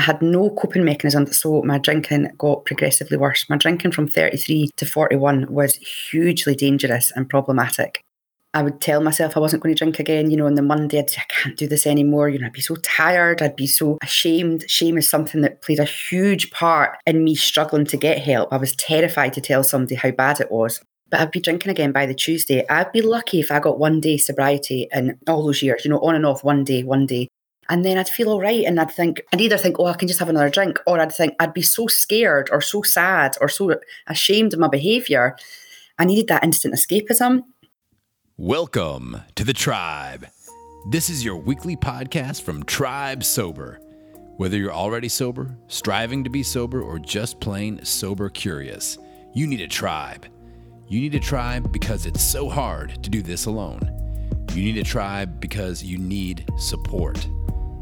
had no coping mechanism, so my drinking got progressively worse. My drinking from 33 to 41 was hugely dangerous and problematic. I would tell myself I wasn't going to drink again, you know, on the Monday, I'd say, I can't do this anymore. You know, I'd be so tired. I'd be so ashamed. Shame is something that played a huge part in me struggling to get help. I was terrified to tell somebody how bad it was. But I'd be drinking again by the Tuesday. I'd be lucky if I got one day sobriety in all those years, you know, on and off, one day, one day. And then I'd feel all right. And I'd think, I'd either think, oh, I can just have another drink, or I'd think, I'd be so scared or so sad or so ashamed of my behaviour. I needed that instant escapism. Welcome to the Tribe. This is your weekly podcast from Tribe Sober. Whether you're already sober, striving to be sober, or just plain sober curious, you need a tribe. You need a tribe because it's so hard to do this alone. You need a tribe because you need support.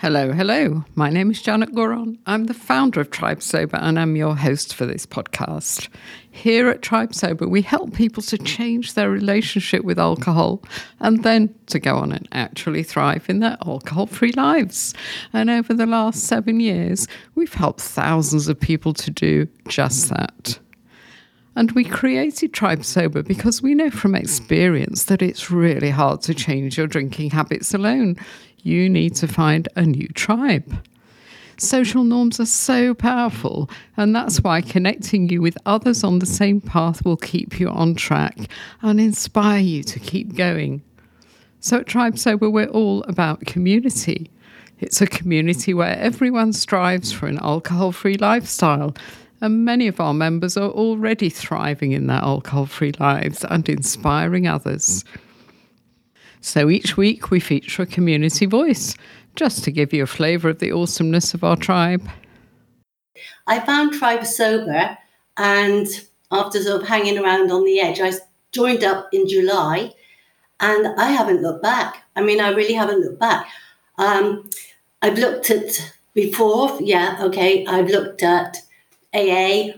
Hello, hello. My name is Janet Gourand. I'm the founder of Tribe Sober and I'm your host for this podcast. Here at Tribe Sober, we help people to change their relationship with alcohol and then to go on and actually thrive in their alcohol free lives. And over the last seven years, we've helped thousands of people to do just that. And we created Tribe Sober because we know from experience that it's really hard to change your drinking habits alone you need to find a new tribe. Social norms are so powerful, and that's why connecting you with others on the same path will keep you on track and inspire you to keep going. So at Tribe Sober, we're all about community. It's a community where everyone strives for an alcohol free lifestyle, and many of our members are already thriving in their alcohol free lives and inspiring others. So each week we feature a community voice, just to give you a flavour of the awesomeness of our tribe. I found Tribe sober, and after sort of hanging around on the edge, I joined up in July, and I haven't looked back. I mean, I really haven't looked back. Um, I've looked at before, yeah, okay. I've looked at AA.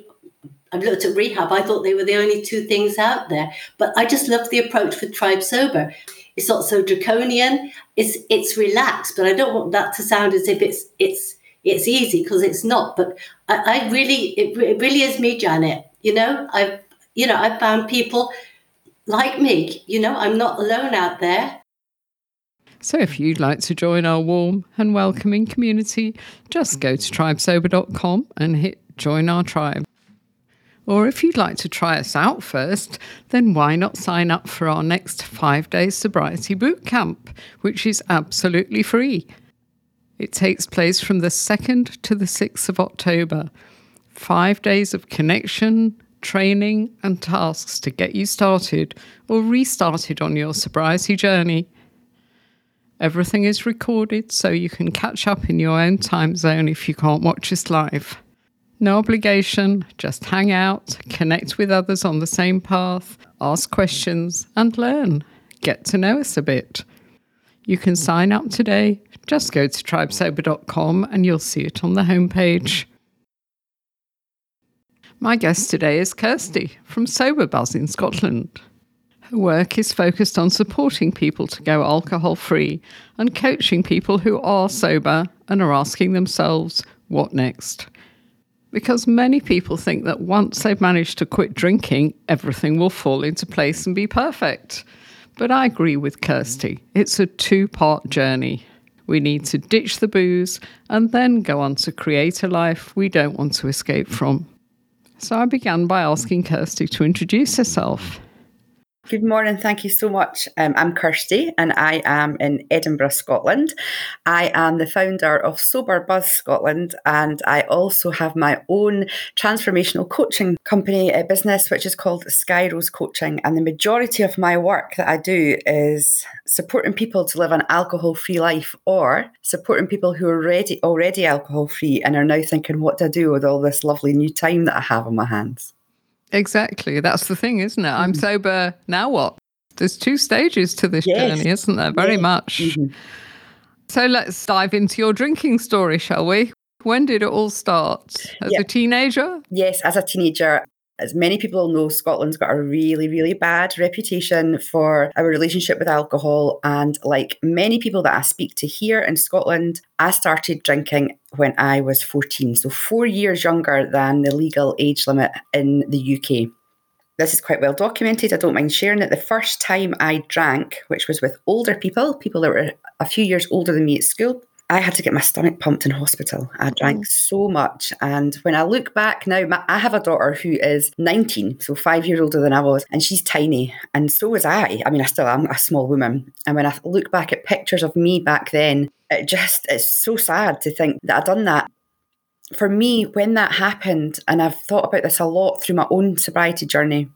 I've looked at rehab. I thought they were the only two things out there, but I just love the approach with Tribe Sober. It's not so draconian. It's it's relaxed, but I don't want that to sound as if it's it's it's easy because it's not. But I, I really it, it really is me, Janet. You know, I've you know I've found people like me. You know, I'm not alone out there. So if you'd like to join our warm and welcoming community, just go to tribesober.com and hit join our tribe. Or if you'd like to try us out first, then why not sign up for our next five day sobriety boot camp, which is absolutely free. It takes place from the 2nd to the 6th of October. Five days of connection, training, and tasks to get you started or restarted on your sobriety journey. Everything is recorded so you can catch up in your own time zone if you can't watch us live. No obligation, just hang out, connect with others on the same path, ask questions, and learn. Get to know us a bit. You can sign up today. Just go to tribesober.com and you'll see it on the homepage. My guest today is Kirsty from Sober Buzz in Scotland. Her work is focused on supporting people to go alcohol free and coaching people who are sober and are asking themselves, what next? Because many people think that once they've managed to quit drinking, everything will fall into place and be perfect. But I agree with Kirsty. It's a two part journey. We need to ditch the booze and then go on to create a life we don't want to escape from. So I began by asking Kirsty to introduce herself. Good morning. Thank you so much. Um, I'm Kirsty and I am in Edinburgh, Scotland. I am the founder of Sober Buzz Scotland and I also have my own transformational coaching company, a business which is called Skyrose Coaching. And the majority of my work that I do is supporting people to live an alcohol free life or supporting people who are already, already alcohol free and are now thinking, what do I do with all this lovely new time that I have on my hands? Exactly. That's the thing, isn't it? Mm. I'm sober. Now what? There's two stages to this yes. journey, isn't there? Very yes. much. Mm-hmm. So let's dive into your drinking story, shall we? When did it all start? As yep. a teenager? Yes, as a teenager as many people know, Scotland's got a really, really bad reputation for our relationship with alcohol. And like many people that I speak to here in Scotland, I started drinking when I was 14, so four years younger than the legal age limit in the UK. This is quite well documented. I don't mind sharing it. The first time I drank, which was with older people, people that were a few years older than me at school, I had to get my stomach pumped in hospital. I drank oh. so much. And when I look back now, my, I have a daughter who is 19, so five years older than I was, and she's tiny. And so was I. I mean, I still am a small woman. And when I look back at pictures of me back then, it just, it's so sad to think that I'd done that. For me, when that happened, and I've thought about this a lot through my own sobriety journey,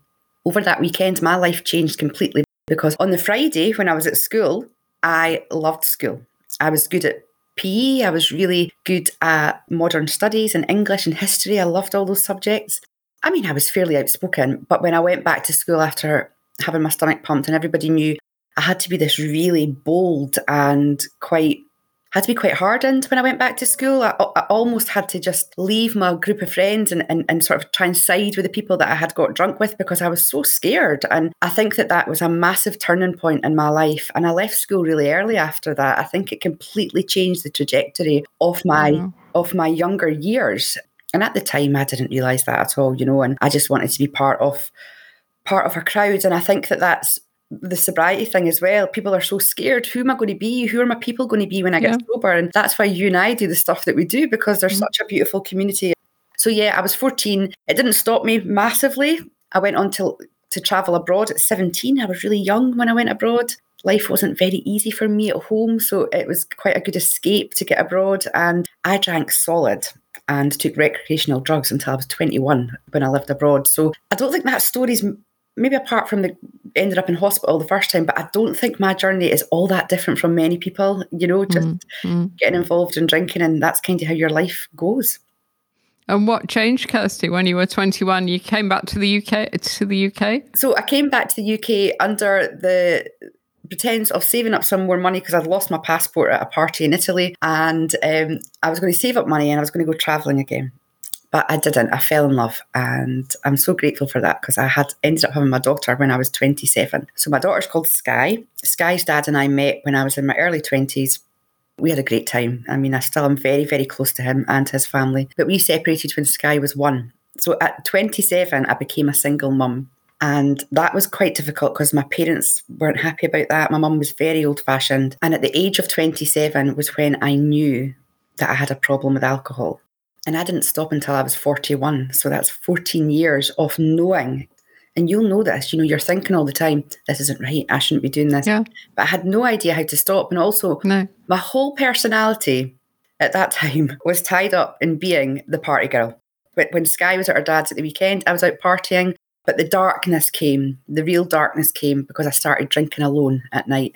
over that weekend, my life changed completely because on the Friday when I was at school, I loved school. I was good at PE. I was really good at modern studies and English and history. I loved all those subjects. I mean, I was fairly outspoken, but when I went back to school after having my stomach pumped and everybody knew I had to be this really bold and quite had to be quite hardened when I went back to school. I, I, almost had to just leave my group of friends and, and, and sort of try and side with the people that I had got drunk with because I was so scared. And I think that that was a massive turning point in my life. And I left school really early after that. I think it completely changed the trajectory of my mm. of my younger years. And at the time, I didn't realise that at all, you know. And I just wanted to be part of part of a crowd. And I think that that's the sobriety thing as well. People are so scared. Who am I going to be? Who are my people going to be when I get yeah. sober? And that's why you and I do the stuff that we do because there's mm-hmm. such a beautiful community. So yeah, I was 14. It didn't stop me massively. I went on to to travel abroad at 17. I was really young when I went abroad. Life wasn't very easy for me at home, so it was quite a good escape to get abroad. And I drank solid and took recreational drugs until I was 21 when I lived abroad. So I don't think that story's maybe apart from the ended up in hospital the first time, but I don't think my journey is all that different from many people, you know, just mm-hmm. getting involved in drinking and that's kind of how your life goes. And what changed, Kirsty, when you were 21? You came back to the UK to the UK? So I came back to the UK under the pretense of saving up some more money because I'd lost my passport at a party in Italy and um, I was going to save up money and I was going to go travelling again but I didn't. I fell in love, and I'm so grateful for that because I had ended up having my daughter when I was 27. So my daughter's called Sky. Sky's dad and I met when I was in my early 20s. We had a great time. I mean, I still am very, very close to him and his family. But we separated when Sky was one. So at 27, I became a single mum. And that was quite difficult because my parents weren't happy about that. My mum was very old fashioned. And at the age of 27 was when I knew that I had a problem with alcohol. And I didn't stop until I was 41. So that's 14 years of knowing. And you'll know this, you know, you're thinking all the time, this isn't right. I shouldn't be doing this. Yeah. But I had no idea how to stop. And also, no. my whole personality at that time was tied up in being the party girl. When Sky was at her dad's at the weekend, I was out partying. But the darkness came, the real darkness came because I started drinking alone at night.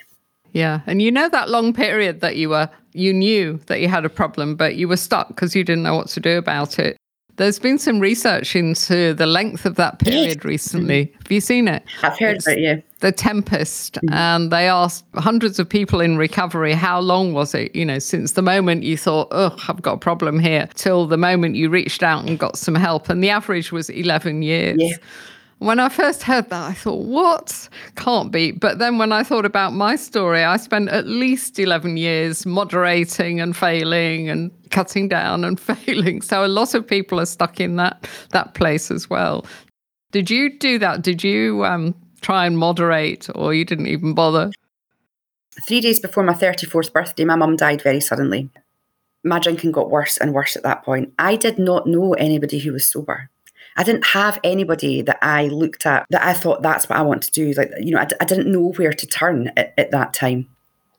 Yeah. And you know that long period that you were, you knew that you had a problem, but you were stuck because you didn't know what to do about it. There's been some research into the length of that period recently. Mm-hmm. Have you seen it? I've heard it's about it, yeah. The Tempest. Mm-hmm. And they asked hundreds of people in recovery, how long was it, you know, since the moment you thought, oh, I've got a problem here, till the moment you reached out and got some help. And the average was 11 years. Yeah. When I first heard that, I thought, what? Can't be. But then when I thought about my story, I spent at least 11 years moderating and failing and cutting down and failing. So a lot of people are stuck in that, that place as well. Did you do that? Did you um, try and moderate or you didn't even bother? Three days before my 34th birthday, my mum died very suddenly. My drinking got worse and worse at that point. I did not know anybody who was sober. I didn't have anybody that I looked at that I thought that's what I want to do. Like, you know, I, I didn't know where to turn at, at that time.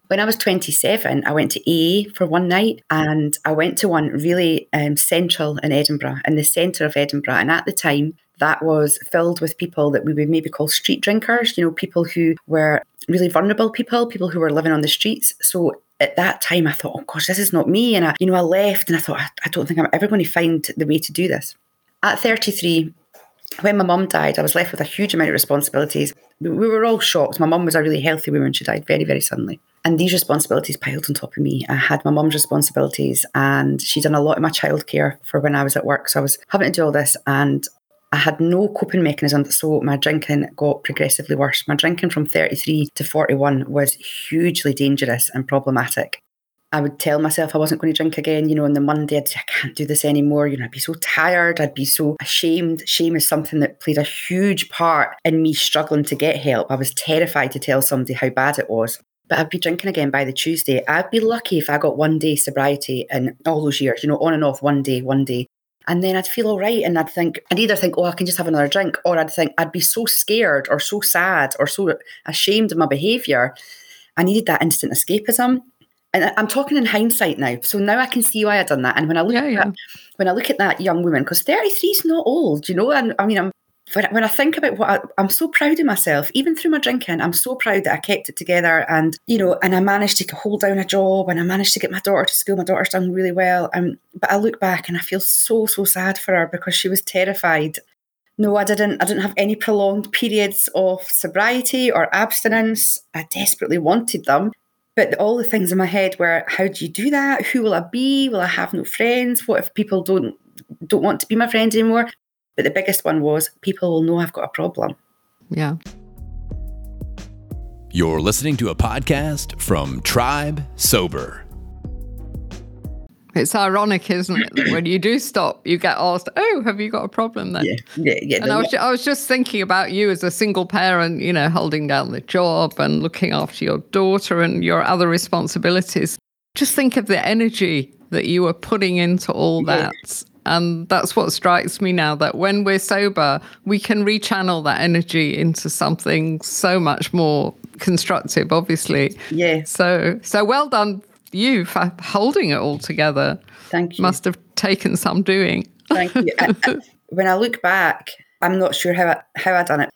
When I was 27, I went to AA for one night and I went to one really um, central in Edinburgh, in the centre of Edinburgh. And at the time, that was filled with people that we would maybe call street drinkers, you know, people who were really vulnerable people, people who were living on the streets. So at that time, I thought, oh gosh, this is not me. And I, you know, I left and I thought, I, I don't think I'm ever going to find the way to do this. At 33, when my mum died, I was left with a huge amount of responsibilities. We were all shocked. My mum was a really healthy woman. She died very, very suddenly. And these responsibilities piled on top of me. I had my mum's responsibilities and she'd done a lot of my childcare for when I was at work. So I was having to do all this and I had no coping mechanism. So my drinking got progressively worse. My drinking from 33 to 41 was hugely dangerous and problematic. I would tell myself I wasn't going to drink again, you know, on the Monday, I'd say, I can't do this anymore. You know, I'd be so tired. I'd be so ashamed. Shame is something that played a huge part in me struggling to get help. I was terrified to tell somebody how bad it was. But I'd be drinking again by the Tuesday. I'd be lucky if I got one day sobriety in all those years, you know, on and off, one day, one day. And then I'd feel all right. And I'd think, I'd either think, oh, I can just have another drink, or I'd think, I'd be so scared or so sad or so ashamed of my behaviour. I needed that instant escapism and I'm talking in hindsight now. So now I can see why I done that. And when I look yeah, at yeah. That, when I look at that young woman, because 33 is not old, you know, and I mean, I'm when, when I think about what I, I'm so proud of myself, even through my drinking, I'm so proud that I kept it together and, you know, and I managed to hold down a job and I managed to get my daughter to school. My daughter's done really well. Um, but I look back and I feel so, so sad for her because she was terrified. No, I didn't. I didn't have any prolonged periods of sobriety or abstinence. I desperately wanted them. But all the things in my head were, how do you do that? Who will I be? Will I have no friends? What if people don't don't want to be my friends anymore? But the biggest one was people will know I've got a problem. Yeah. You're listening to a podcast from Tribe Sober. It's ironic, isn't it? That when you do stop, you get asked, "Oh, have you got a problem?" Then, yeah, yeah, yeah. And I was, I was just thinking about you as a single parent, you know, holding down the job and looking after your daughter and your other responsibilities. Just think of the energy that you were putting into all that. Yeah. And that's what strikes me now that when we're sober, we can rechannel that energy into something so much more constructive, obviously. Yeah. So, so well done you for holding it all together. Thank you. Must have taken some doing. Thank you. I, I, when I look back, I'm not sure how I, how I done it.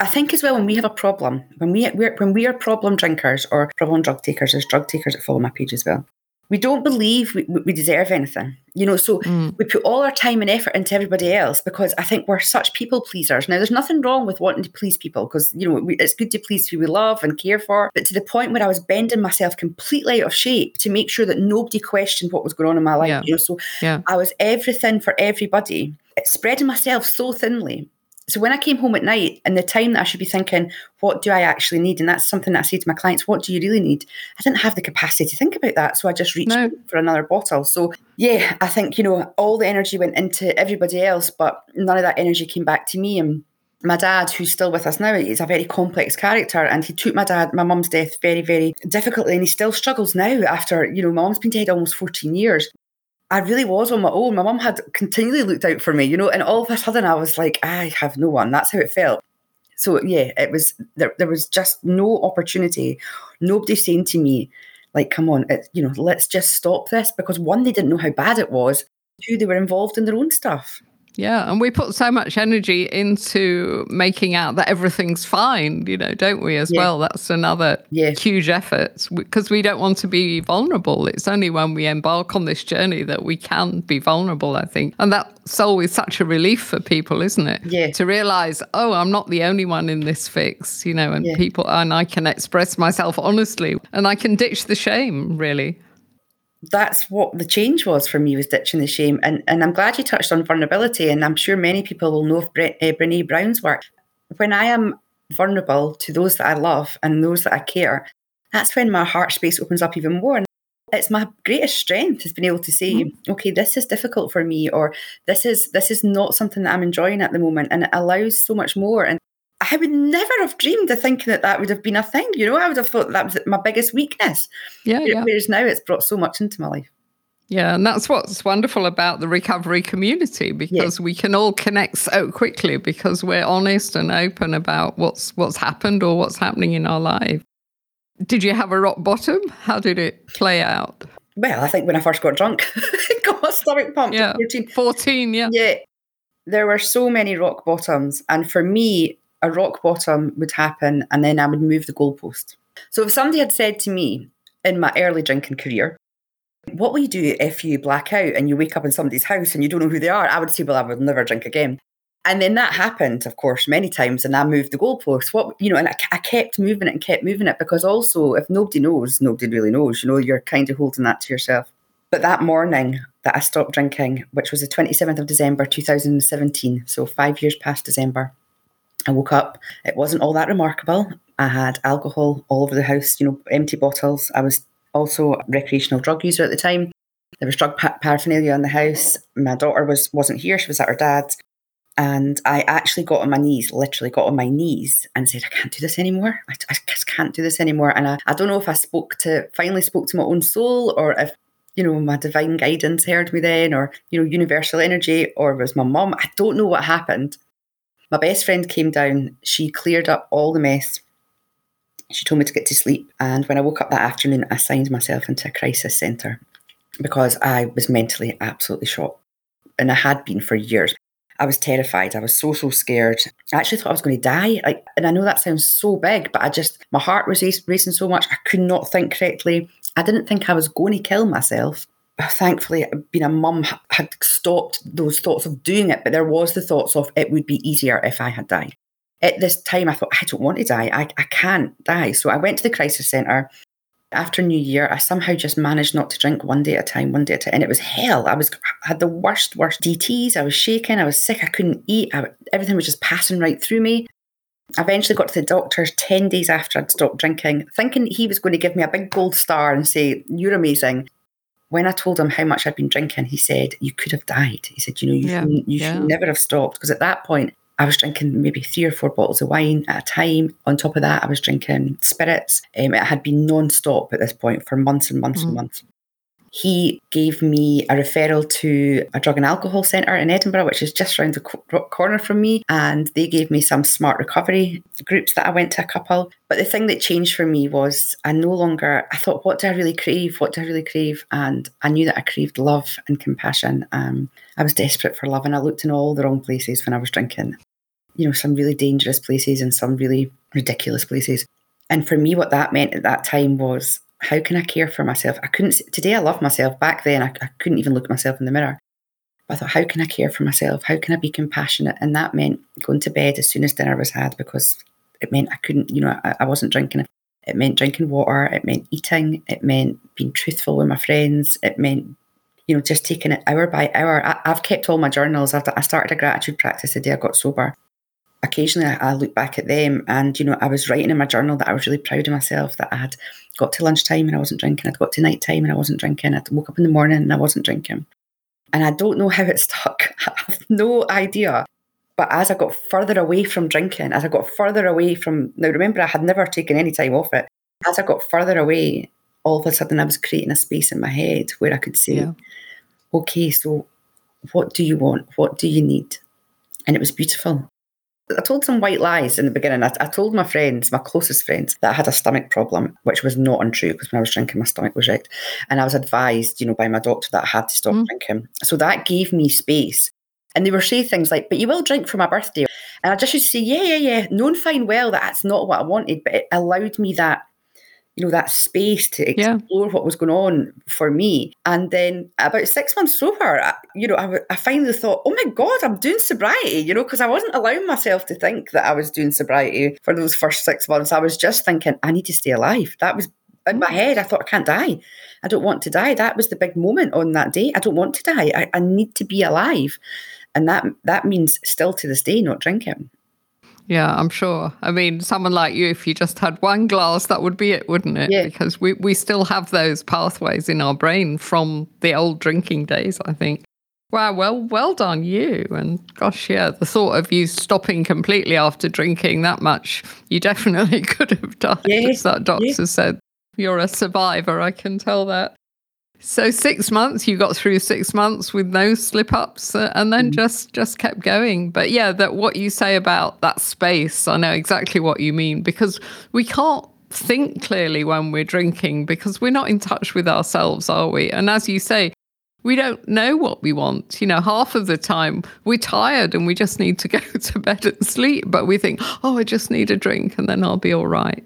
I think as well when we have a problem, when we when we are problem drinkers or problem drug takers, there's drug takers that follow my page as well we don't believe we, we deserve anything you know so mm. we put all our time and effort into everybody else because i think we're such people pleasers now there's nothing wrong with wanting to please people because you know we, it's good to please who we love and care for but to the point where i was bending myself completely out of shape to make sure that nobody questioned what was going on in my life yeah. you know so yeah. i was everything for everybody spreading myself so thinly so when I came home at night and the time that I should be thinking, what do I actually need? And that's something that I say to my clients, what do you really need? I didn't have the capacity to think about that. So I just reached no. for another bottle. So yeah, I think, you know, all the energy went into everybody else, but none of that energy came back to me. And my dad, who's still with us now, is a very complex character, and he took my dad, my mum's death, very, very difficultly, and he still struggles now. After you know, my mum's been dead almost fourteen years, I really was on my own. My mum had continually looked out for me, you know, and all of a sudden I was like, I have no one. That's how it felt. So yeah, it was there. There was just no opportunity. Nobody saying to me, like, "Come on, it, you know, let's just stop this." Because one, they didn't know how bad it was. Two, they were involved in their own stuff. Yeah, and we put so much energy into making out that everything's fine, you know, don't we, as yeah. well? That's another yeah. huge effort because we don't want to be vulnerable. It's only when we embark on this journey that we can be vulnerable, I think. And that's always such a relief for people, isn't it? Yeah. To realize, oh, I'm not the only one in this fix, you know, and yeah. people, and I can express myself honestly and I can ditch the shame, really that's what the change was for me was ditching the shame. And and I'm glad you touched on vulnerability. And I'm sure many people will know of Bre- uh, Brene Brown's work. When I am vulnerable to those that I love and those that I care, that's when my heart space opens up even more. And it's my greatest strength has been able to say, mm. okay, this is difficult for me, or this is this is not something that I'm enjoying at the moment, and it allows so much more. And I would never have dreamed of thinking that that would have been a thing. You know, I would have thought that was my biggest weakness. Yeah, yeah. Whereas now it's brought so much into my life. Yeah, and that's what's wonderful about the recovery community because yeah. we can all connect so quickly because we're honest and open about what's what's happened or what's happening in our life. Did you have a rock bottom? How did it play out? Well, I think when I first got drunk, got my stomach pumped. Yeah, 14. 14, yeah. Yeah. There were so many rock bottoms. And for me, a rock bottom would happen and then I would move the goalpost. So if somebody had said to me in my early drinking career, what will you do if you black out and you wake up in somebody's house and you don't know who they are? I would say, well, I would never drink again. And then that happened, of course, many times, and I moved the goalposts. What you know, and I, I, kept moving it and kept moving it because also, if nobody knows, nobody really knows. You know, you're kind of holding that to yourself. But that morning that I stopped drinking, which was the 27th of December 2017, so five years past December, I woke up. It wasn't all that remarkable. I had alcohol all over the house, you know, empty bottles. I was also a recreational drug user at the time. There was drug paraphernalia in the house. My daughter was wasn't here; she was at her dad's. And I actually got on my knees, literally got on my knees and said, I can't do this anymore. I, I just can't do this anymore. And I, I don't know if I spoke to, finally spoke to my own soul or if, you know, my divine guidance heard me then or, you know, universal energy or was my mom. I don't know what happened. My best friend came down. She cleared up all the mess. She told me to get to sleep. And when I woke up that afternoon, I signed myself into a crisis centre because I was mentally absolutely shot. And I had been for years. I was terrified. I was so, so scared. I actually thought I was going to die. Like, and I know that sounds so big, but I just, my heart was racing so much. I could not think correctly. I didn't think I was going to kill myself. Thankfully, being a mum had stopped those thoughts of doing it, but there was the thoughts of it would be easier if I had died. At this time, I thought, I don't want to die. I, I can't die. So I went to the crisis centre after New Year, I somehow just managed not to drink one day at a time, one day at a time. And it was hell. I was I had the worst, worst DTs. I was shaking. I was sick. I couldn't eat. I, everything was just passing right through me. I eventually got to the doctor 10 days after I'd stopped drinking, thinking he was going to give me a big gold star and say, You're amazing. When I told him how much I'd been drinking, he said, You could have died. He said, You know, you, yeah, should, you yeah. should never have stopped. Because at that point, I was drinking maybe three or four bottles of wine at a time. On top of that, I was drinking spirits. Um, it had been non stop at this point for months and months mm. and months. He gave me a referral to a drug and alcohol centre in Edinburgh, which is just around the co- corner from me. And they gave me some smart recovery groups that I went to a couple. But the thing that changed for me was I no longer, I thought, what do I really crave? What do I really crave? And I knew that I craved love and compassion. Um, I was desperate for love and I looked in all the wrong places when I was drinking. You know, some really dangerous places and some really ridiculous places. And for me, what that meant at that time was how can I care for myself? I couldn't, today I love myself. Back then, I, I couldn't even look at myself in the mirror. But I thought, how can I care for myself? How can I be compassionate? And that meant going to bed as soon as dinner was had because it meant I couldn't, you know, I, I wasn't drinking. It meant drinking water. It meant eating. It meant being truthful with my friends. It meant, you know, just taking it hour by hour. I, have kept all my journals. I've, I started a gratitude practice the day I got sober occasionally I, look back at them and, you know, I was writing in my journal that I was really proud of myself that I had got to lunchtime and I wasn't drinking. I'd got to nighttime and I wasn't drinking. I'd woke up in the morning and I wasn't drinking. And I don't know how it stuck. I have no idea. But as I got further away from drinking, as I got further away from, now remember, I had never taken any time off it. As I got further away, all of a sudden I was creating a space in my head where I could say, yeah. okay, so what do you want? What do you need? And it was beautiful. I told some white lies in the beginning. I, I, told my friends, my closest friends, that I had a stomach problem, which was not untrue because when I was drinking, my stomach was wrecked. And I was advised, you know, by my doctor that I had to stop mm. drinking. So that gave me space. And they were saying things like, but you will drink for my birthday. And I just used to say, yeah, yeah, yeah, knowing fine well that that's not what I wanted, but it allowed me that you know, that space to explore yeah. what was going on for me. And then about six months sober, I, you know, I, I finally thought, oh my God, I'm doing sobriety, you know, because I wasn't allowing myself to think that I was doing sobriety for those first six months. I was just thinking, I need to stay alive. That was in my head. I thought, I can't die. I don't want to die. That was the big moment on that day. I don't want to die. I, I need to be alive. And that that means still to this day not drinking. Yeah, I'm sure. I mean, someone like you, if you just had one glass, that would be it, wouldn't it? Yeah. Because we, we still have those pathways in our brain from the old drinking days, I think. Wow, well, well done, you. And gosh, yeah, the thought of you stopping completely after drinking that much, you definitely could have died, yeah. as that doctor yeah. said. You're a survivor, I can tell that. So six months, you got through six months with no slip ups, uh, and then mm. just just kept going. But yeah, that what you say about that space, I know exactly what you mean because we can't think clearly when we're drinking because we're not in touch with ourselves, are we? And as you say, we don't know what we want. You know, half of the time we're tired and we just need to go to bed and sleep, but we think, oh, I just need a drink and then I'll be all right.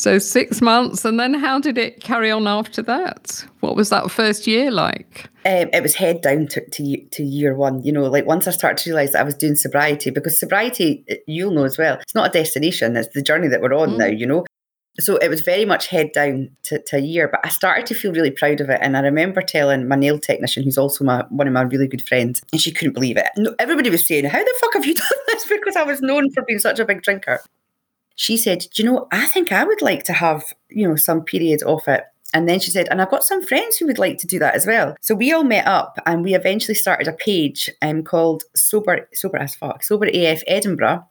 So six months, and then how did it carry on after that? What was that first year like? Um, it was head down to, to, to year one. You know, like once I started to realise that I was doing sobriety, because sobriety, you'll know as well, it's not a destination; it's the journey that we're on mm. now. You know, so it was very much head down to, to, a year, but I started to feel really proud of it. And I remember telling my nail technician, who's also my one of my really good friends, and she couldn't believe it. No, everybody was saying, "How the fuck have you done this?" Because I was known for being such a big drinker she said, Do you know, I think I would like to have, you know, some period off it. And then she said, and I've got some friends who would like to do that as well. So we all met up and we eventually started a page um, called Sober Sober as fuck, Sober AF Edinburgh.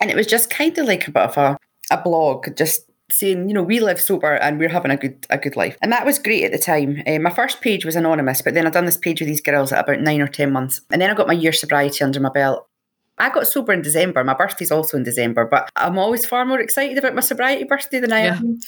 And it was just kind of like a bit of a, a blog, just saying, you know, we live sober and we're having a good a good life. And that was great at the time. Uh, my first page was anonymous, but then I'd done this page with these girls at about nine or ten months. And then I got my year sobriety under my belt. I got sober in December. My birthday's also in December, but I'm always far more excited about my sobriety birthday than I yeah. am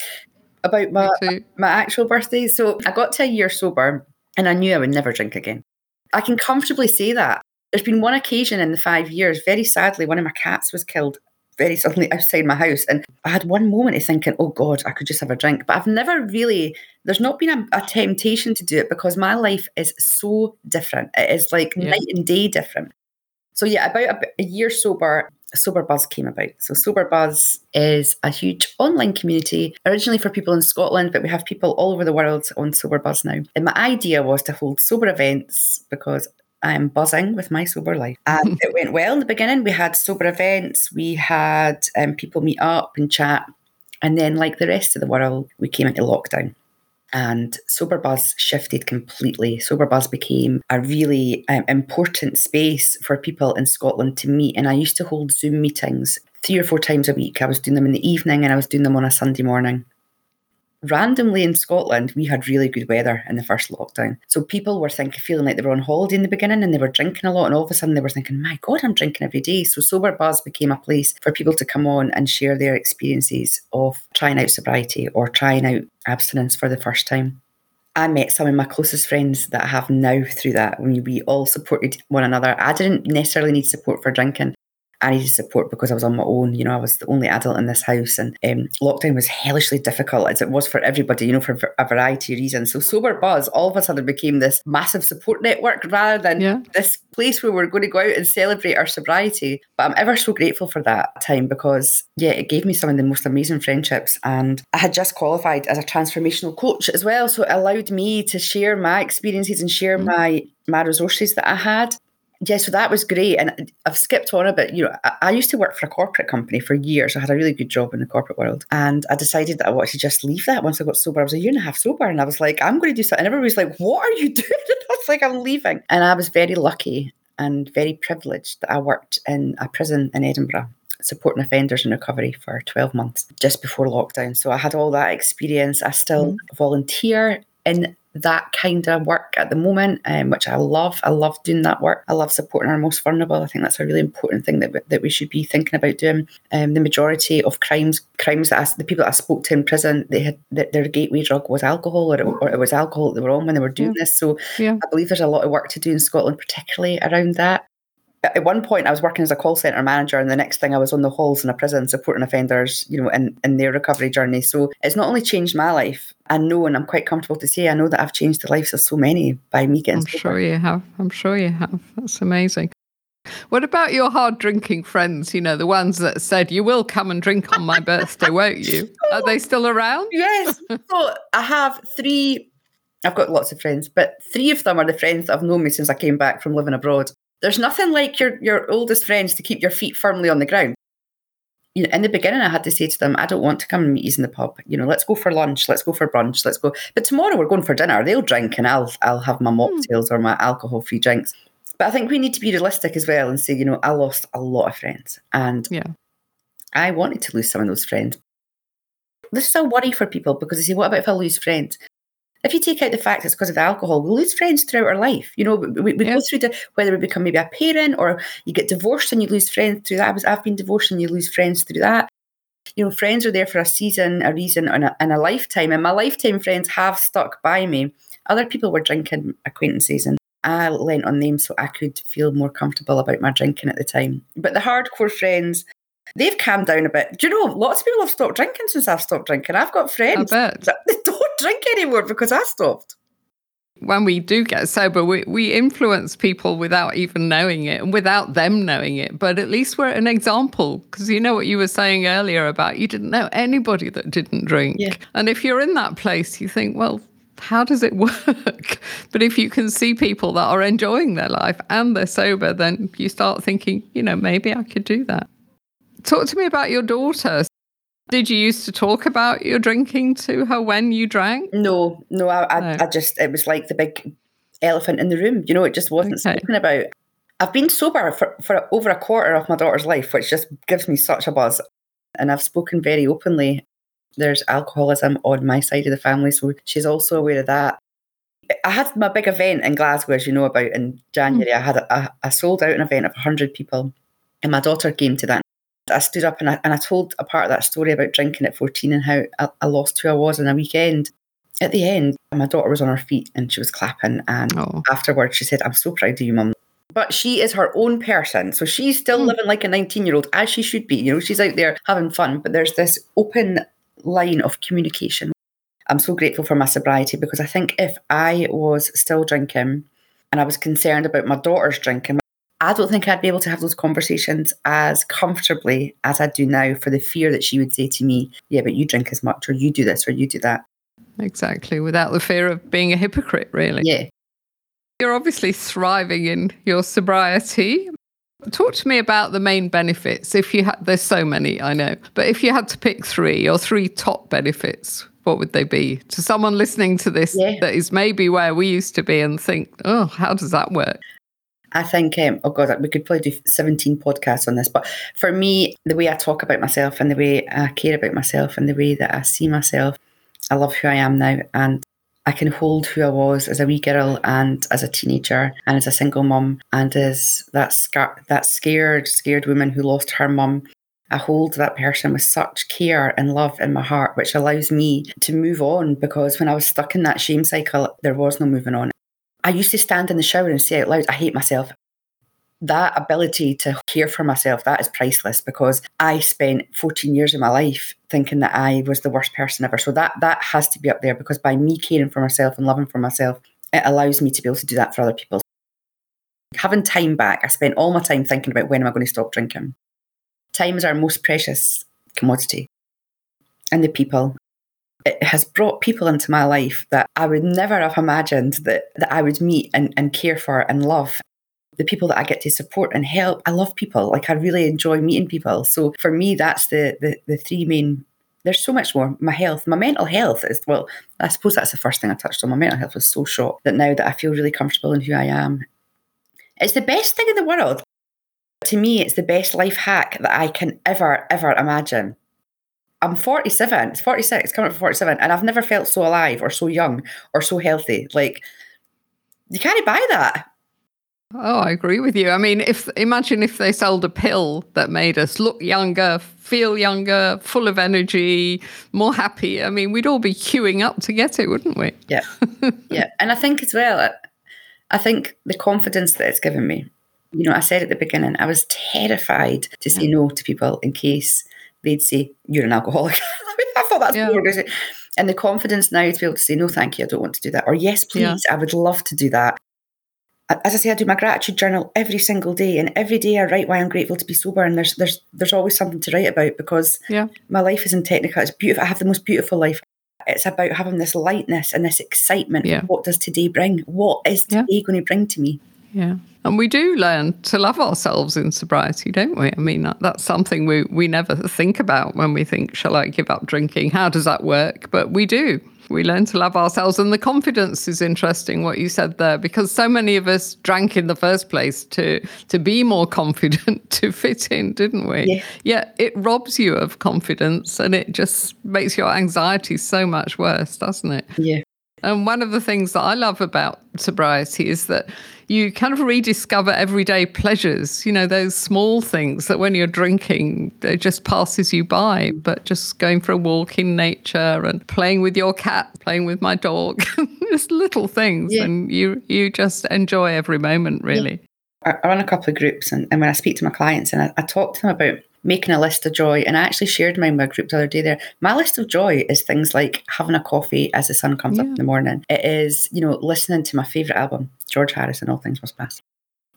about my my actual birthday. So I got to a year sober and I knew I would never drink again. I can comfortably say that. There's been one occasion in the five years, very sadly, one of my cats was killed very suddenly outside my house. And I had one moment of thinking, oh God, I could just have a drink. But I've never really, there's not been a, a temptation to do it because my life is so different. It is like yeah. night and day different. So yeah, about a, a year sober, Sober Buzz came about. So Sober Buzz is a huge online community, originally for people in Scotland, but we have people all over the world on Sober Buzz now. And my idea was to hold sober events because I'm buzzing with my sober life. And it went well in the beginning. We had sober events, we had um, people meet up and chat. And then, like the rest of the world, we came into lockdown and Sober Buzz shifted completely. Sober Buzz became a really um, important space for people in Scotland to meet. And I used to hold Zoom meetings three or four times a week. I was doing them in the evening and I was doing them on a Sunday morning randomly in Scotland, we had really good weather in the first lockdown. So people were thinking, feeling like they were on holiday in the beginning and they were drinking a lot. And all of a sudden they were thinking, my God, I'm drinking every day. So Sober Buzz became a place for people to come on and share their experiences of trying out sobriety or trying out abstinence for the first time. I met some of my closest friends that I have now through that when we all supported one another. I didn't necessarily need support for drinking, I needed support because I was on my own. You know, I was the only adult in this house, and um, lockdown was hellishly difficult as it was for everybody. You know, for a variety of reasons. So sober buzz all of a sudden became this massive support network rather than yeah. this place where we're going to go out and celebrate our sobriety. But I'm ever so grateful for that time because yeah, it gave me some of the most amazing friendships, and I had just qualified as a transformational coach as well, so it allowed me to share my experiences and share mm-hmm. my my resources that I had yeah, so that was great. And I've skipped on a bit. You know, I, I, used to work for a corporate company for years. I had a really good job in the corporate world. And I decided that I wanted to just leave that once I got sober. I was a year and a half sober. And I was like, I'm going to do something. And everybody was like, What are you doing? And I was like, I'm leaving. And I was very lucky and very privileged that I worked in a prison in Edinburgh supporting offenders in recovery for 12 months just before lockdown. So I had all that experience. I still mm. volunteer in that kind of work at the moment, um, which I love. I love doing that work. I love supporting our most vulnerable. I think that's a really important thing that we, that we should be thinking about doing. Um, the majority of crimes, crimes that I, the people that I spoke to in prison, they had their gateway drug was alcohol, or it, or it was alcohol that they were on when they were doing yeah. this. So yeah. I believe there's a lot of work to do in Scotland, particularly around that at one point I was working as a call center manager and the next thing I was on the halls in a prison supporting offenders, you know, in, in their recovery journey. So it's not only changed my life, I know and I'm quite comfortable to say I know that I've changed the lives of so many by me getting I'm sober. sure you have. I'm sure you have. That's amazing. What about your hard drinking friends? You know, the ones that said, You will come and drink on my birthday, won't you? Oh. Are they still around? Yes. So I have three, I've got lots of friends, but three of them are the friends that have known me since I came back from living abroad. There's nothing like your, your oldest friends to keep your feet firmly on the ground. You know, in the beginning, I had to say to them, I don't want to come and meet you in the pub. You know, let's go for lunch, let's go for brunch, let's go. But tomorrow we're going for dinner. They'll drink and I'll I'll have my hmm. mocktails or my alcohol free drinks. But I think we need to be realistic as well and say, you know, I lost a lot of friends. And yeah. I wanted to lose some of those friends. This is a worry for people because they say, what about if I lose friends? If you take out the fact it's because of the alcohol, we lose friends throughout our life. You know, we, we Yeah. go through the, whether we become maybe a parent or you get divorced and you lose friends through that. I was, I've been divorced and you lose friends through that. You know, friends are there for a season, a reason, and a, and a lifetime. And my lifetime friends have stuck by me. Other people were drinking acquaintances, and I lent on them so I could feel more comfortable about my drinking at the time. But the hardcore friends, they've calmed down a bit. Do you know, lots of people have stopped drinking since I've stopped drinking. I've got friends that they don't drink anymore because I stopped. when we do get sober, we, we influence people without even knowing it and without them knowing it. But at least we're an example because you know what you were saying earlier about you didn't know anybody that didn't drink. Yeah. And if you're in that place, you think, well, how does it work? But if you can see people that are enjoying their life and they're sober, then you start thinking, you know, maybe I could do that. Talk to me about your daughter. Did you used to talk about your drinking to her when you drank? No, no, I, I, No. I just, it was like the big elephant in the room. You know, it just wasn't Okay. spoken about. I've been sober for, for over a quarter of my daughter's life, which just gives me such a buzz. And I've spoken very openly. There's alcoholism on my side of the family, so she's also aware of that. I had my big event in Glasgow, as you know about, in hmm. January. I had a, a, a sold out an event of 100 people, and my daughter came to that. I stood up and I, and I told a part of that story about drinking at 14 and how I, I lost who I was in a weekend. At the end, my daughter was on her feet and she was clapping. And Oh. afterwards, she said, I'm so proud of you, mum. But she is her own person. So she's still Hmm. living like a 19 year old, as she should be. You know, she's out there having fun, but there's this open line of communication. I'm so grateful for my sobriety because I think if I was still drinking and I was concerned about my daughter's drinking, I don't think I'd be able to have those conversations as comfortably as I do now for the fear that she would say to me, Yeah, but you drink as much, or you do this, or you do that. Exactly, without the fear of being a hypocrite, really. Yeah. You're obviously thriving in your sobriety. Talk to me about the main benefits. If you had, there's so many, I know, but if you had to pick three or three top benefits, what would they be to someone listening to this Yeah. that is maybe where we used to be and think, oh, how does that work? I think, um, oh God, we could probably do 17 podcasts on this. But for me, the way I talk about myself and the way I care about myself and the way that I see myself, I love who I am now. And I can hold who I was as a wee girl and as a teenager and as a single mum and as that, scar- that scared, scared woman who lost her mum. I hold that person with such care and love in my heart, which allows me to move on because when I was stuck in that shame cycle, there was no moving on. I used to stand in the shower and say out loud, I hate myself. That ability to care for myself, that is priceless because I spent 14 years of my life thinking that I was the worst person ever. So that that has to be up there because by me caring for myself and loving for myself, it allows me to be able to do that for other people. Having time back, I spent all my time thinking about when am I going to stop drinking. Time is our most precious commodity. And the people, it has brought people into my life that I would never have imagined that, that I would meet and, and care for and love. The people that I get to support and help. I love people. Like I really enjoy meeting people. So for me, that's the the, the three main there's so much more. My health, my mental health is well, I suppose that's the first thing I touched on. My mental health was so shot that now that I feel really comfortable in who I am. It's the best thing in the world. To me, it's the best life hack that I can ever, ever imagine. I'm 47, it's 46, coming up for 47, and I've never felt so alive or so young or so healthy. Like, you can't buy that. Oh, I agree with you. I mean, if imagine if they sold a pill that made us look younger, feel younger, full of energy, more happy. I mean, we'd all be queuing up to get it, wouldn't we? Yeah. yeah. And I think as well, I think the confidence that it's given me. You know, I said at the beginning, I was terrified to say no to people in case they'd say, You're an alcoholic. I thought that's Yeah. what we were going to say. And the confidence now to be able to say, No, thank you, I don't want to do that. Or yes, please, Yeah. I would love to do that. As I say, I do my gratitude journal every single day, and every day I write why I'm grateful to be sober. And there's there's there's always something to write about because Yeah. my life is in technical. It's beautiful. I have the most beautiful life. It's about having this lightness and this excitement. Yeah. What does today bring? What is Yeah. today going to bring to me? Yeah. And we do learn to love ourselves in sobriety, don't we? I mean, that's something we, we never think about when we think, shall I give up drinking? How does that work? But we do. We learn to love ourselves. And the confidence is interesting, what you said there, because so many of us drank in the first place to, to be more confident, to fit in, didn't we? Yeah. yeah, it robs you of confidence and it just makes your anxiety so much worse, doesn't it? Yeah. And one of the things that I love about sobriety is that you kind of rediscover everyday pleasures, you know, those small things that when you're drinking, it just passes you by. But just going for a walk in nature and playing with your cat, playing with my dog, just little things. Yeah. And you, you just enjoy every moment, really. Yeah. I run a couple of groups, and, and when I speak to my clients and I, I talk to them about making a list of joy. And I actually shared mine with my group the other day there. My list of joy is things like having a coffee as the sun comes yeah. up in the morning. It is, you know, listening to my favourite album, George Harrison, All Things Must Pass.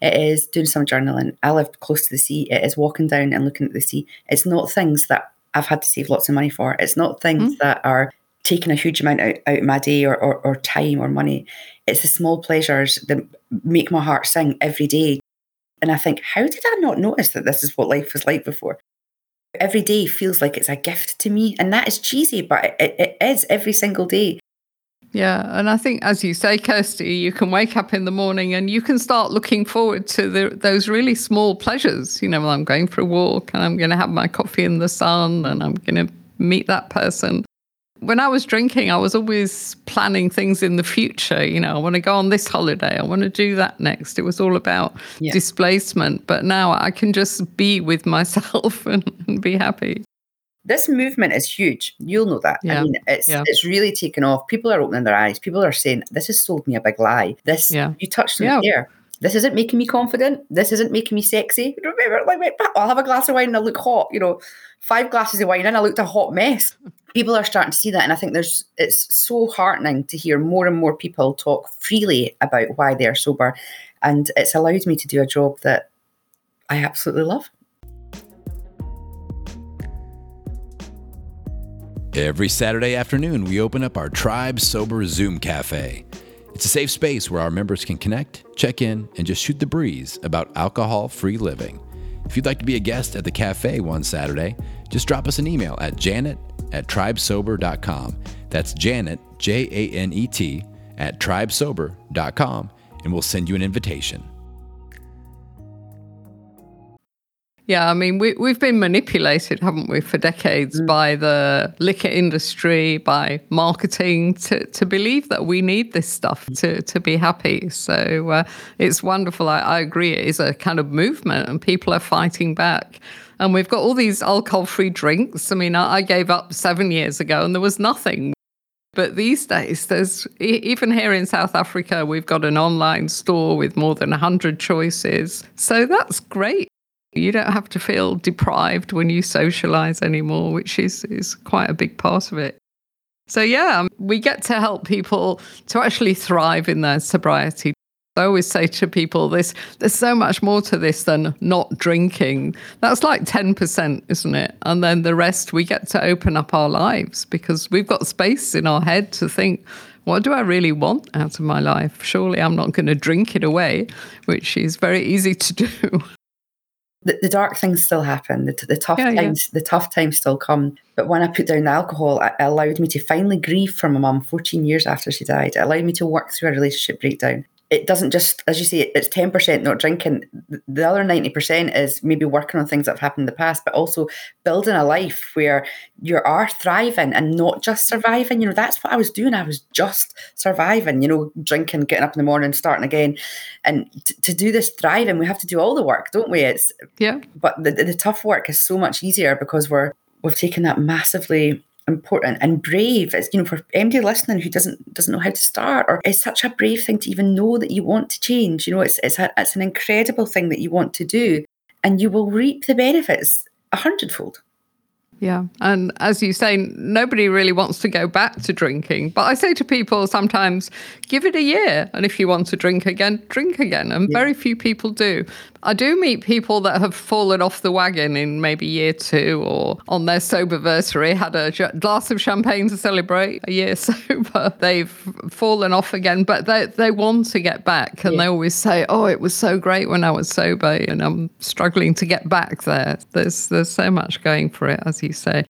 It is doing some journaling. I live close to the sea. It is walking down and looking at the sea. It's not things that I've had to save lots of money for. It's not things mm. that are taking a huge amount out, out of my day or, or, or time or money. It's the small pleasures that make my heart sing every day and I think, how did I not notice that this is what life was like before? Every day feels like it's a gift to me. And that is cheesy, but it, it is every single day. Yeah. And I think, as you say, Kirsty, you can wake up in the morning and you can start looking forward to the, those really small pleasures. You know, I'm going for a walk and I'm going to have my coffee in the sun and I'm going to meet that person when I was drinking, I was always planning things in the future. You know, I want to go on this holiday. I want to do that next. It was all about yeah. displacement. But now I can just be with myself and, and, be happy. This movement is huge. You'll know that. Yeah. I mean, it's yeah. it's really taken off. People are opening their eyes. People are saying, "This has sold me a big lie." This yeah. you touched yeah. there. This isn't making me confident. This isn't making me sexy. Remember, Like, I'll have a glass of wine and I look hot. You know, five glasses of wine and I looked a hot mess. People are starting to see that, and I think there's it's so heartening to hear more and more people talk freely about why they are sober, and it's allowed me to do a job that I absolutely love. Every Saturday afternoon, we open up our Tribe Sober Zoom Cafe. It's a safe space where our members can connect, check in, and just shoot the breeze about alcohol free living. If you'd like to be a guest at the cafe one Saturday, just drop us an email at janet at tribesober.com. That's Janet, J A N E T, at tribesober.com, and we'll send you an invitation. Yeah, I mean, we, we've been manipulated, haven't we, for decades mm. by the liquor industry, by marketing, to, to believe that we need this stuff to, to be happy. So uh, it's wonderful. I, I agree. It is a kind of movement, and people are fighting back. And we've got all these alcohol free drinks. I mean, I, gave up seven years ago, and there was nothing. But these days, there's even here in South Africa, we've got an online store with more than 100 choices. So that's great. You don't have to feel deprived when you socialize anymore, which is, is quite a big part of it. So, yeah, we get to help people to actually thrive in their sobriety. I always say to people, this there's so much more to this than not drinking. That's like 10%, isn't it? And then the rest, we get to open up our lives because we've got space in our head to think, what do I really want out of my life? Surely I'm not going to drink it away, which is very easy to do the, the dark things still happen. The, the tough yeah, times, yeah. the tough times still come. But when I put down the alcohol, it allowed me to finally grieve for my mum 14 years after she died. It allowed me to work through a relationship breakdown it doesn't just, as you say, it's 10% not drinking. The other 90% is maybe working on things that have happened in the past, but also building a life where you are thriving and not just surviving. You know, that's what I was doing. I was just surviving, you know, drinking, getting up in the morning, starting again. And t- to do this thriving, we have to do all the work, don't we? It's, yeah. But the, the tough work is so much easier because we're, we've taken that massively important and brave. It's you know for anybody listening who doesn't doesn't know how to start, or it's such a brave thing to even know that you want to change. You know, it's it's a, it's an incredible thing that you want to do, and you will reap the benefits a hundredfold. Yeah. And as you say, nobody really wants to go back to drinking. But I say to people sometimes, give it a year. And if you want to drink again, drink again. And yeah. very few people do. I do meet people that have fallen off the wagon in maybe year two or on their soberversary, had a glass of champagne to celebrate a year sober. They've fallen off again, but they, they want to get back. And yeah. they always say, oh, it was so great when I was sober. And I'm struggling to get back there. There's, there's so much going for it, as you say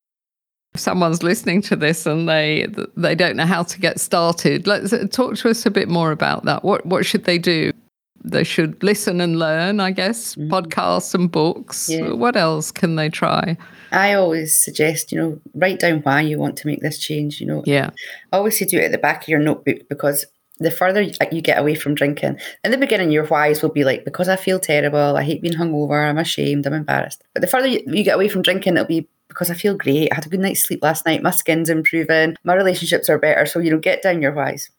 if someone's listening to this and they they don't know how to get started let's talk to us a bit more about that what what should they do they should listen and learn, I guess, mm. podcasts and books. Yeah. What else can they try? I always suggest, you know, write down why you want to make this change, you know. Yeah. Always say do it at the back of your notebook because the further you get away from drinking, in the beginning, your whys will be like, because I feel terrible, I hate being hungover, I'm ashamed, I'm embarrassed. But the further you get away from drinking, it'll be because I feel great, I had a good night's sleep last night, my skin's improving, my relationships are better. So, you know, get down your whys.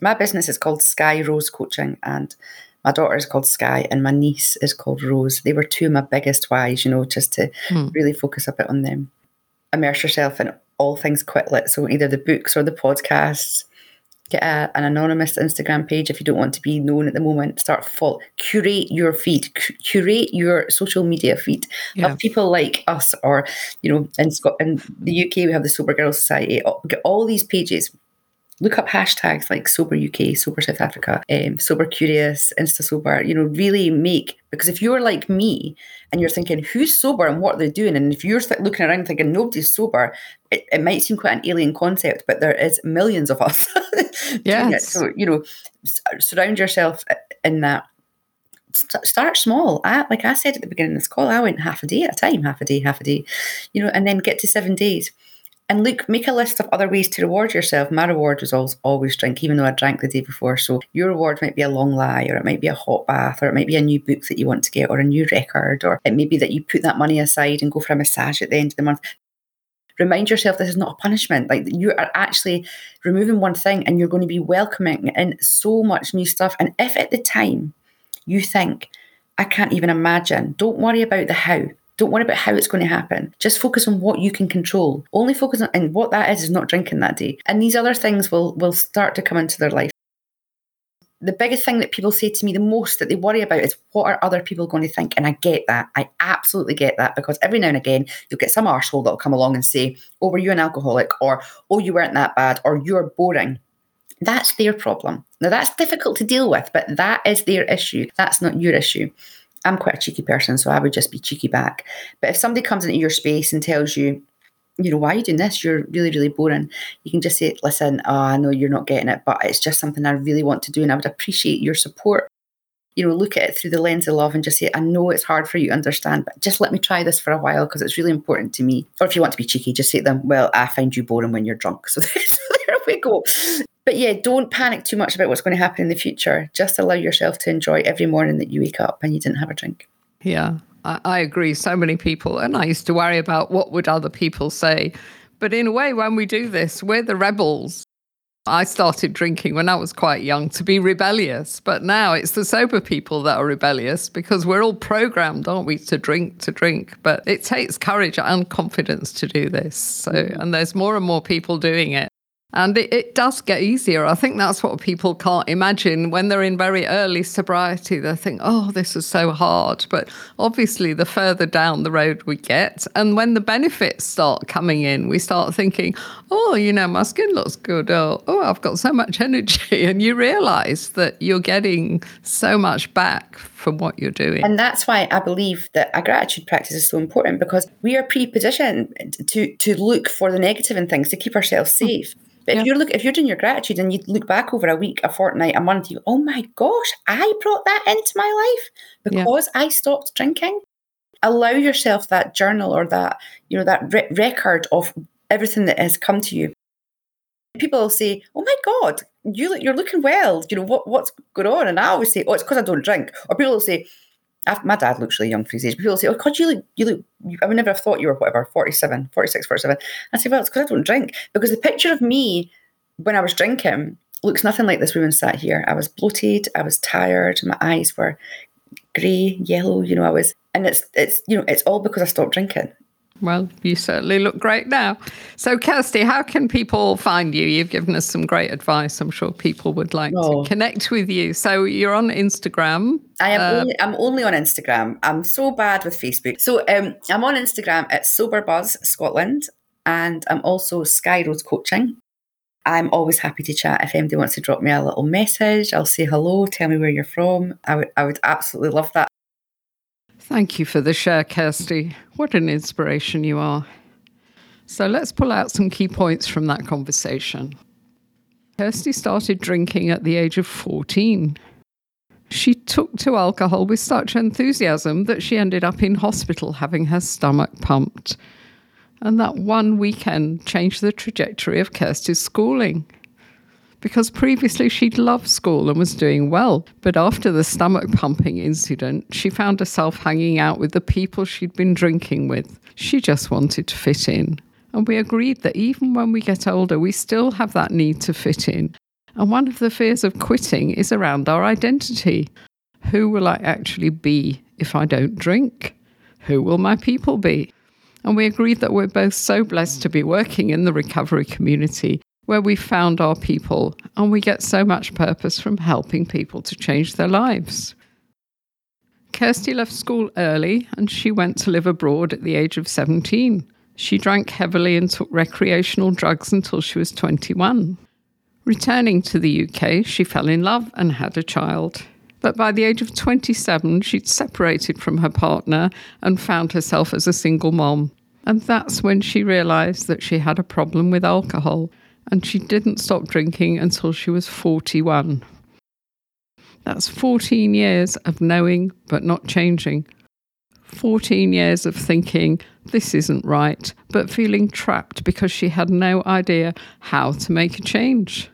My business is called Sky Rose Coaching, and my daughter is called Sky and my niece is called Rose. They were two of my biggest whys, you know, just to hmm. really focus a bit on them. Immerse yourself in all things quit lit. So either the books or the podcasts. Get a, an anonymous Instagram page if you don't want to be known at the moment. Start full, curate your feed, curate your social media feed yeah. of people like us, or you know, in Scot- in the UK we have the Sober Girls Society. Get all these pages look up hashtags like sober UK, sober South Africa, um, sober curious, insta sober. You know, really make because if you're like me and you're thinking who's sober and what they're doing, and if you're looking around thinking nobody's sober, it, it might seem quite an alien concept, but there is millions of us. yes. So you know, surround yourself in that start small. I, like I said at the beginning of this call, I went half a day at a time, half a day, half a day, you know, and then get to seven days. And look, make a list of other ways to reward yourself. My reward was always, always drink, even though I drank the day before. So your reward might be a long lie, or it might be a hot bath, or it might be a new book that you want to get, or a new record, or it may be that you put that money aside and go for a massage at the end of the month. Remind yourself this is not a punishment. Like you are actually removing one thing and you're going to be welcoming in so much new stuff. And if at the time you think, I can't even imagine, don't worry about the how don't worry about how it's going to happen. Just focus on what you can control. Only focus on and what that is is not drinking that day. And these other things will will start to come into their life. The biggest thing that people say to me the most that they worry about is what are other people going to think? And I get that. I absolutely get that because every now and again you'll get some arsehole that'll come along and say, Oh, were you an alcoholic? Or oh you weren't that bad, or you're boring. That's their problem. Now that's difficult to deal with, but that is their issue. That's not your issue. I'm quite a cheeky person, so I would just be cheeky back. But if somebody comes into your space and tells you, you know, why are you doing this? You're really, really boring. You can just say, listen, oh, I know you're not getting it, but it's just something I really want to do and I would appreciate your support. You know, look at it through the lens of love and just say, I know it's hard for you to understand, but just let me try this for a while because it's really important to me. Or if you want to be cheeky, just say to them, well, I find you boring when you're drunk. So, so there we go. But yeah, don't panic too much about what's going to happen in the future. Just allow yourself to enjoy every morning that you wake up and you didn't have a drink. Yeah, I, I agree. So many people, and I used to worry about what would other people say. But in a way, when we do this, we're the rebels. I started drinking when I was quite young to be rebellious, but now it's the sober people that are rebellious because we're all programmed, aren't we, to drink, to drink. But it takes courage and confidence to do this. So, mm-hmm. and there's more and more people doing it. And it, it, does get easier. I think that's what people can't imagine when they're in very early sobriety. They think, oh, this is so hard. But obviously, the further down the road we get, and when the benefits start coming in, we start thinking, oh, you know, my skin looks good. Oh, oh I've got so much energy. And you realize that you're getting so much back from what you're doing. And that's why I believe that a gratitude practice is so important because we are pre-positioned to, to look for the negative in things to keep ourselves safe. But yeah. if you're look if you're doing your gratitude and you look back over a week, a fortnight, a month, you oh my gosh, I brought that into my life because yeah. I stopped drinking. Allow yourself that journal or that you know that re- record of everything that has come to you. People will say, "Oh my God, you you're looking well. You know what what's going on?" And I always say, "Oh, it's because I don't drink." Or people will say, my dad looks really young for his age. People say, oh, God, you look, you look, I would never have thought you were whatever, 47, 46, 47. I say, well, it's because I don't drink. Because the picture of me when I was drinking looks nothing like this woman sat here. I was bloated, I was tired, my eyes were grey, yellow, you know, I was, and it's, it's, you know, it's all because I stopped drinking. Well, you certainly look great now. So, Kirsty, how can people find you? You've given us some great advice. I'm sure people would like oh. to connect with you. So, you're on Instagram. I am. Uh, only, I'm only on Instagram. I'm so bad with Facebook. So, um, I'm on Instagram at Sober Buzz Scotland, and I'm also Sky Rose Coaching. I'm always happy to chat. If anybody wants to drop me a little message, I'll say hello. Tell me where you're from. I would. I would absolutely love that. Thank you for the share, Kirsty. What an inspiration you are. So let's pull out some key points from that conversation. Kirsty started drinking at the age of 14. She took to alcohol with such enthusiasm that she ended up in hospital having her stomach pumped. And that one weekend changed the trajectory of Kirsty's schooling. Because previously she'd loved school and was doing well, but after the stomach pumping incident, she found herself hanging out with the people she'd been drinking with. She just wanted to fit in. And we agreed that even when we get older, we still have that need to fit in. And one of the fears of quitting is around our identity. Who will I actually be if I don't drink? Who will my people be? And we agreed that we're both so blessed to be working in the recovery community where we found our people and we get so much purpose from helping people to change their lives. Kirsty left school early and she went to live abroad at the age of 17. She drank heavily and took recreational drugs until she was 21. Returning to the UK, she fell in love and had a child. But by the age of 27, she'd separated from her partner and found herself as a single mom. And that's when she realised that she had a problem with alcohol, and she didn't stop drinking until she was 41. That's 14 years of knowing but not changing. 14 years of thinking, this isn't right, but feeling trapped because she had no idea how to make a change.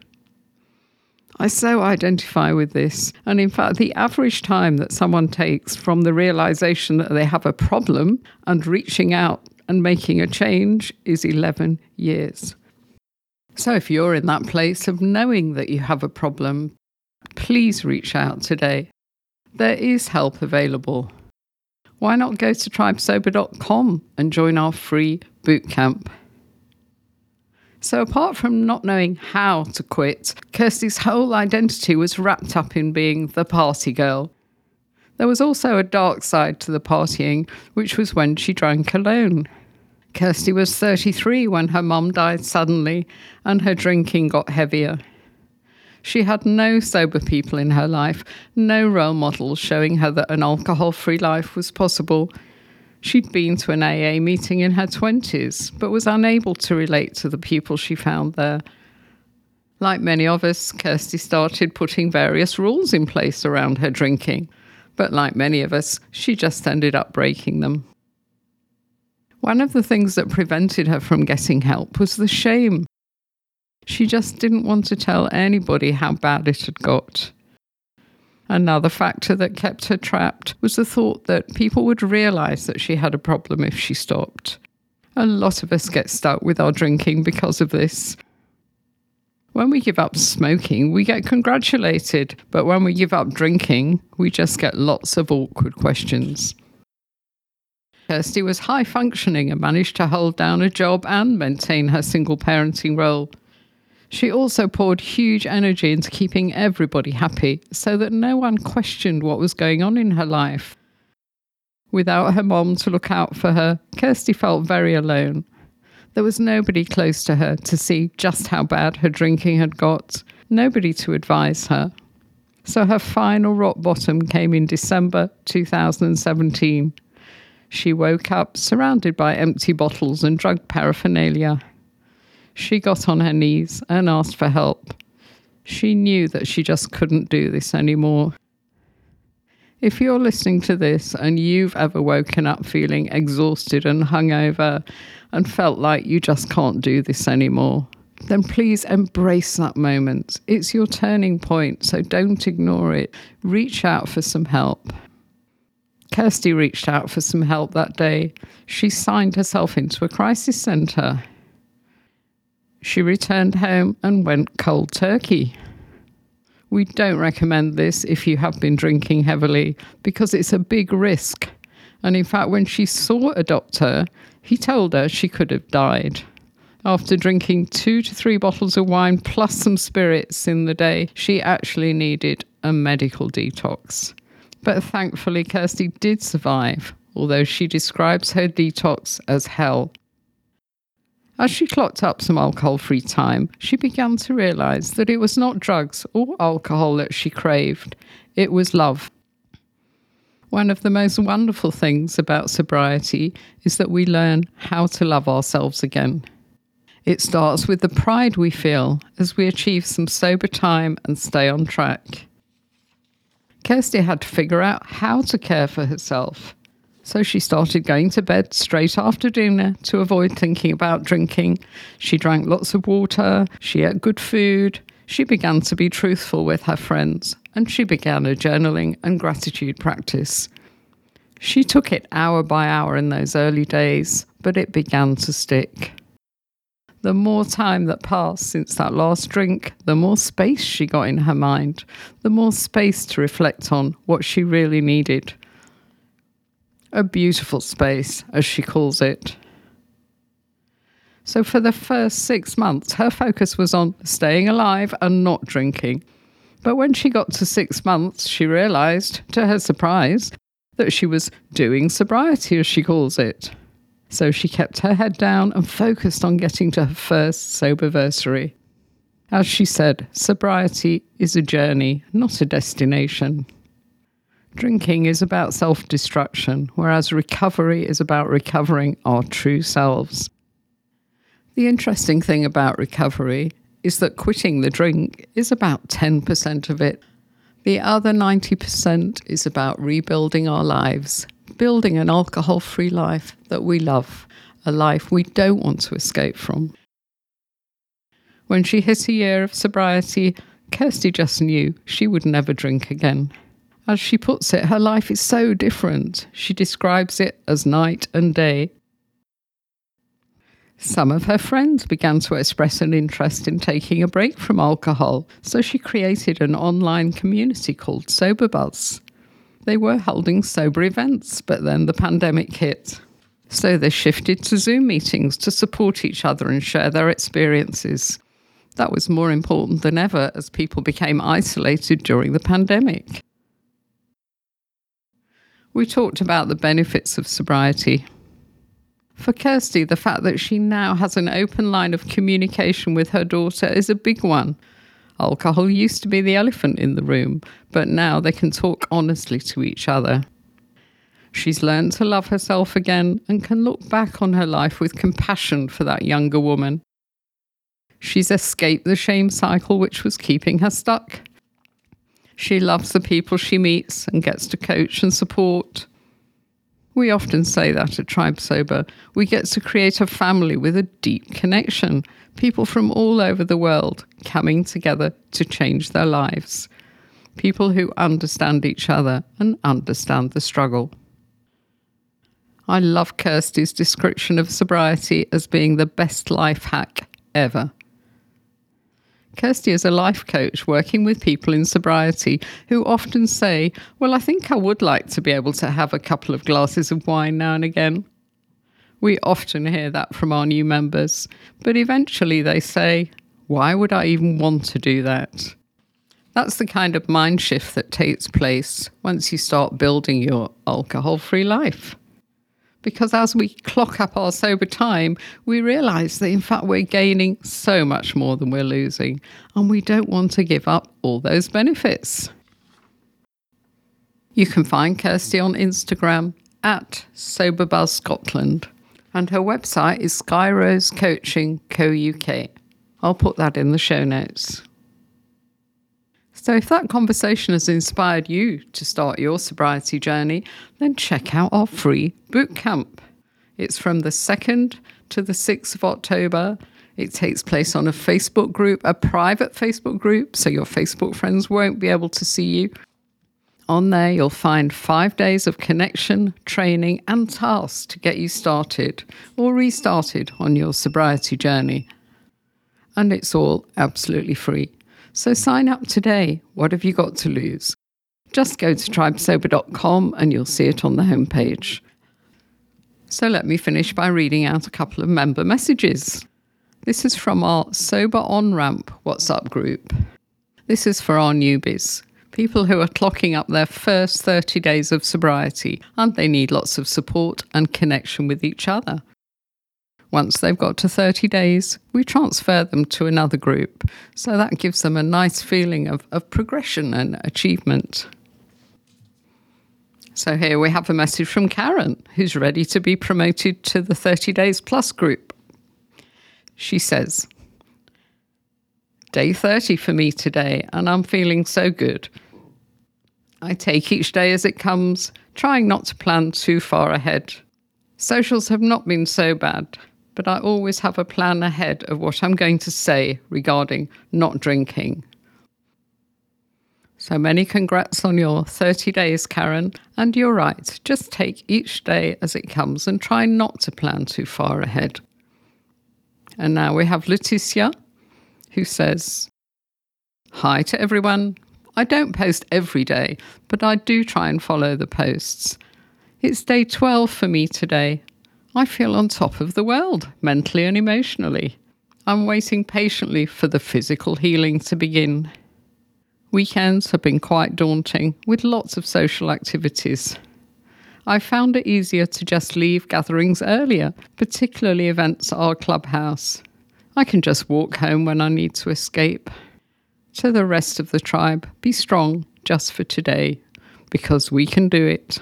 I so identify with this. And in fact, the average time that someone takes from the realization that they have a problem and reaching out and making a change is 11 years. So if you're in that place of knowing that you have a problem, please reach out today. There is help available. Why not go to tribesober.com and join our free bootcamp? So, apart from not knowing how to quit, Kirsty's whole identity was wrapped up in being the party girl. There was also a dark side to the partying, which was when she drank alone. Kirsty was 33 when her mum died suddenly, and her drinking got heavier. She had no sober people in her life, no role models showing her that an alcohol free life was possible, She'd been to an AA meeting in her 20s, but was unable to relate to the people she found there. Like many of us, Kirsty started putting various rules in place around her drinking, but like many of us, she just ended up breaking them. One of the things that prevented her from getting help was the shame. She just didn't want to tell anybody how bad it had got. Another factor that kept her trapped was the thought that people would realize that she had a problem if she stopped. A lot of us get stuck with our drinking because of this. When we give up smoking, we get congratulated, but when we give up drinking, we just get lots of awkward questions. Kirsty was high functioning and managed to hold down a job and maintain her single parenting role. She also poured huge energy into keeping everybody happy so that no one questioned what was going on in her life. Without her mom to look out for her, Kirsty felt very alone. There was nobody close to her to see just how bad her drinking had got, nobody to advise her. So her final rock bottom came in December 2017. She woke up surrounded by empty bottles and drug paraphernalia she got on her knees and asked for help. She knew that she just couldn't do this anymore. If you're listening to this and you've ever woken up feeling exhausted and hungover and felt like you just can't do this anymore, then please embrace that moment. It's your turning point, so don't ignore it. Reach out for some help. Kirsty reached out for some help that day. She signed herself into a crisis centre she returned home and went cold turkey. We don't recommend this if you have been drinking heavily because it's a big risk. And in fact, when she saw a doctor, he told her she could have died. After drinking two to three bottles of wine plus some spirits in the day, she actually needed a medical detox. But thankfully, Kirsty did survive, although she describes her detox as hell. As she clocked up some alcohol free time, she began to realize that it was not drugs or alcohol that she craved, it was love. One of the most wonderful things about sobriety is that we learn how to love ourselves again. It starts with the pride we feel as we achieve some sober time and stay on track. Kirsty had to figure out how to care for herself. So she started going to bed straight after dinner to avoid thinking about drinking. She drank lots of water, she ate good food, she began to be truthful with her friends, and she began a journaling and gratitude practice. She took it hour by hour in those early days, but it began to stick. The more time that passed since that last drink, the more space she got in her mind, the more space to reflect on what she really needed. A beautiful space, as she calls it. So, for the first six months, her focus was on staying alive and not drinking. But when she got to six months, she realised, to her surprise, that she was doing sobriety, as she calls it. So she kept her head down and focused on getting to her first soberversary. As she said, sobriety is a journey, not a destination. Drinking is about self destruction, whereas recovery is about recovering our true selves. The interesting thing about recovery is that quitting the drink is about 10% of it. The other 90% is about rebuilding our lives, building an alcohol free life that we love, a life we don't want to escape from. When she hit a year of sobriety, Kirsty just knew she would never drink again. As she puts it, her life is so different. She describes it as night and day. Some of her friends began to express an interest in taking a break from alcohol, so she created an online community called SoberBuzz. They were holding sober events, but then the pandemic hit. So they shifted to Zoom meetings to support each other and share their experiences. That was more important than ever as people became isolated during the pandemic. We talked about the benefits of sobriety. For Kirsty, the fact that she now has an open line of communication with her daughter is a big one. Alcohol used to be the elephant in the room, but now they can talk honestly to each other. She's learned to love herself again and can look back on her life with compassion for that younger woman. She's escaped the shame cycle which was keeping her stuck. She loves the people she meets and gets to coach and support. We often say that at Tribe Sober. We get to create a family with a deep connection, people from all over the world coming together to change their lives. People who understand each other and understand the struggle. I love Kirsty's description of sobriety as being the best life hack ever. Kirsty is a life coach working with people in sobriety who often say, Well, I think I would like to be able to have a couple of glasses of wine now and again. We often hear that from our new members, but eventually they say, Why would I even want to do that? That's the kind of mind shift that takes place once you start building your alcohol free life because as we clock up our sober time, we realize that in fact we're gaining so much more than we're losing, and we don't want to give up all those benefits. You can find Kirsty on Instagram at SoberBuzz Scotland, and her website is Skyrose Coaching Co UK. I'll put that in the show notes. So, if that conversation has inspired you to start your sobriety journey, then check out our free boot camp. It's from the 2nd to the 6th of October. It takes place on a Facebook group, a private Facebook group, so your Facebook friends won't be able to see you. On there, you'll find five days of connection, training, and tasks to get you started or restarted on your sobriety journey. And it's all absolutely free. So sign up today. What have you got to lose? Just go to tribesober.com and you'll see it on the homepage. So let me finish by reading out a couple of member messages. This is from our Sober On Ramp WhatsApp group. This is for our newbies, people who are clocking up their first 30 days of sobriety and they need lots of support and connection with each other. Once they've got to 30 days, we transfer them to another group. So that gives them a nice feeling of, of progression and achievement. So here we have a message from Karen, who's ready to be promoted to the 30 Days Plus group. She says, Day 30 for me today, and I'm feeling so good. I take each day as it comes, trying not to plan too far ahead. Socials have not been so bad, but I always have a plan ahead of what I'm going to say regarding not drinking. So many congrats on your 30 days, Karen. And you're right, just take each day as it comes and try not to plan too far ahead. And now we have Leticia, who says, Hi to everyone. I don't post every day, but I do try and follow the posts. It's day 12 for me today. I feel on top of the world, mentally and emotionally. I'm waiting patiently for the physical healing to begin. Weekends have been quite daunting, with lots of social activities. I found it easier to just leave gatherings earlier, particularly events at our clubhouse. I can just walk home when I need to escape. To the rest of the tribe, be strong just for today, because we can do it.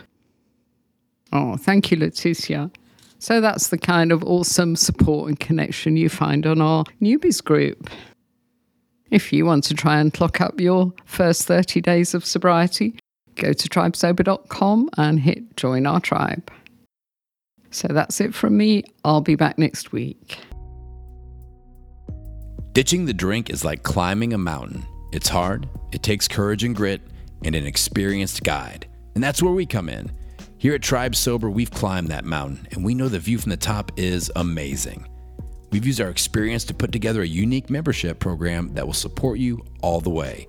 Oh, thank you, Leticia. So that's the kind of awesome support and connection you find on our newbies group. If you want to try and clock up your first 30 days of sobriety, go to tribesober.com and hit join our tribe. So that's it from me. I'll be back next week. Ditching the drink is like climbing a mountain. It's hard, it takes courage and grit, and an experienced guide. And that's where we come in. Here at Tribe Sober, we've climbed that mountain, and we know the view from the top is amazing. We've used our experience to put together a unique membership program that will support you all the way.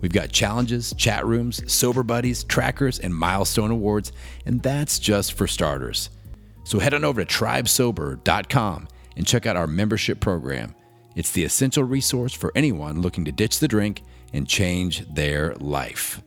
We've got challenges, chat rooms, sober buddies, trackers, and milestone awards, and that's just for starters. So head on over to tribesober.com and check out our membership program. It's the essential resource for anyone looking to ditch the drink and change their life.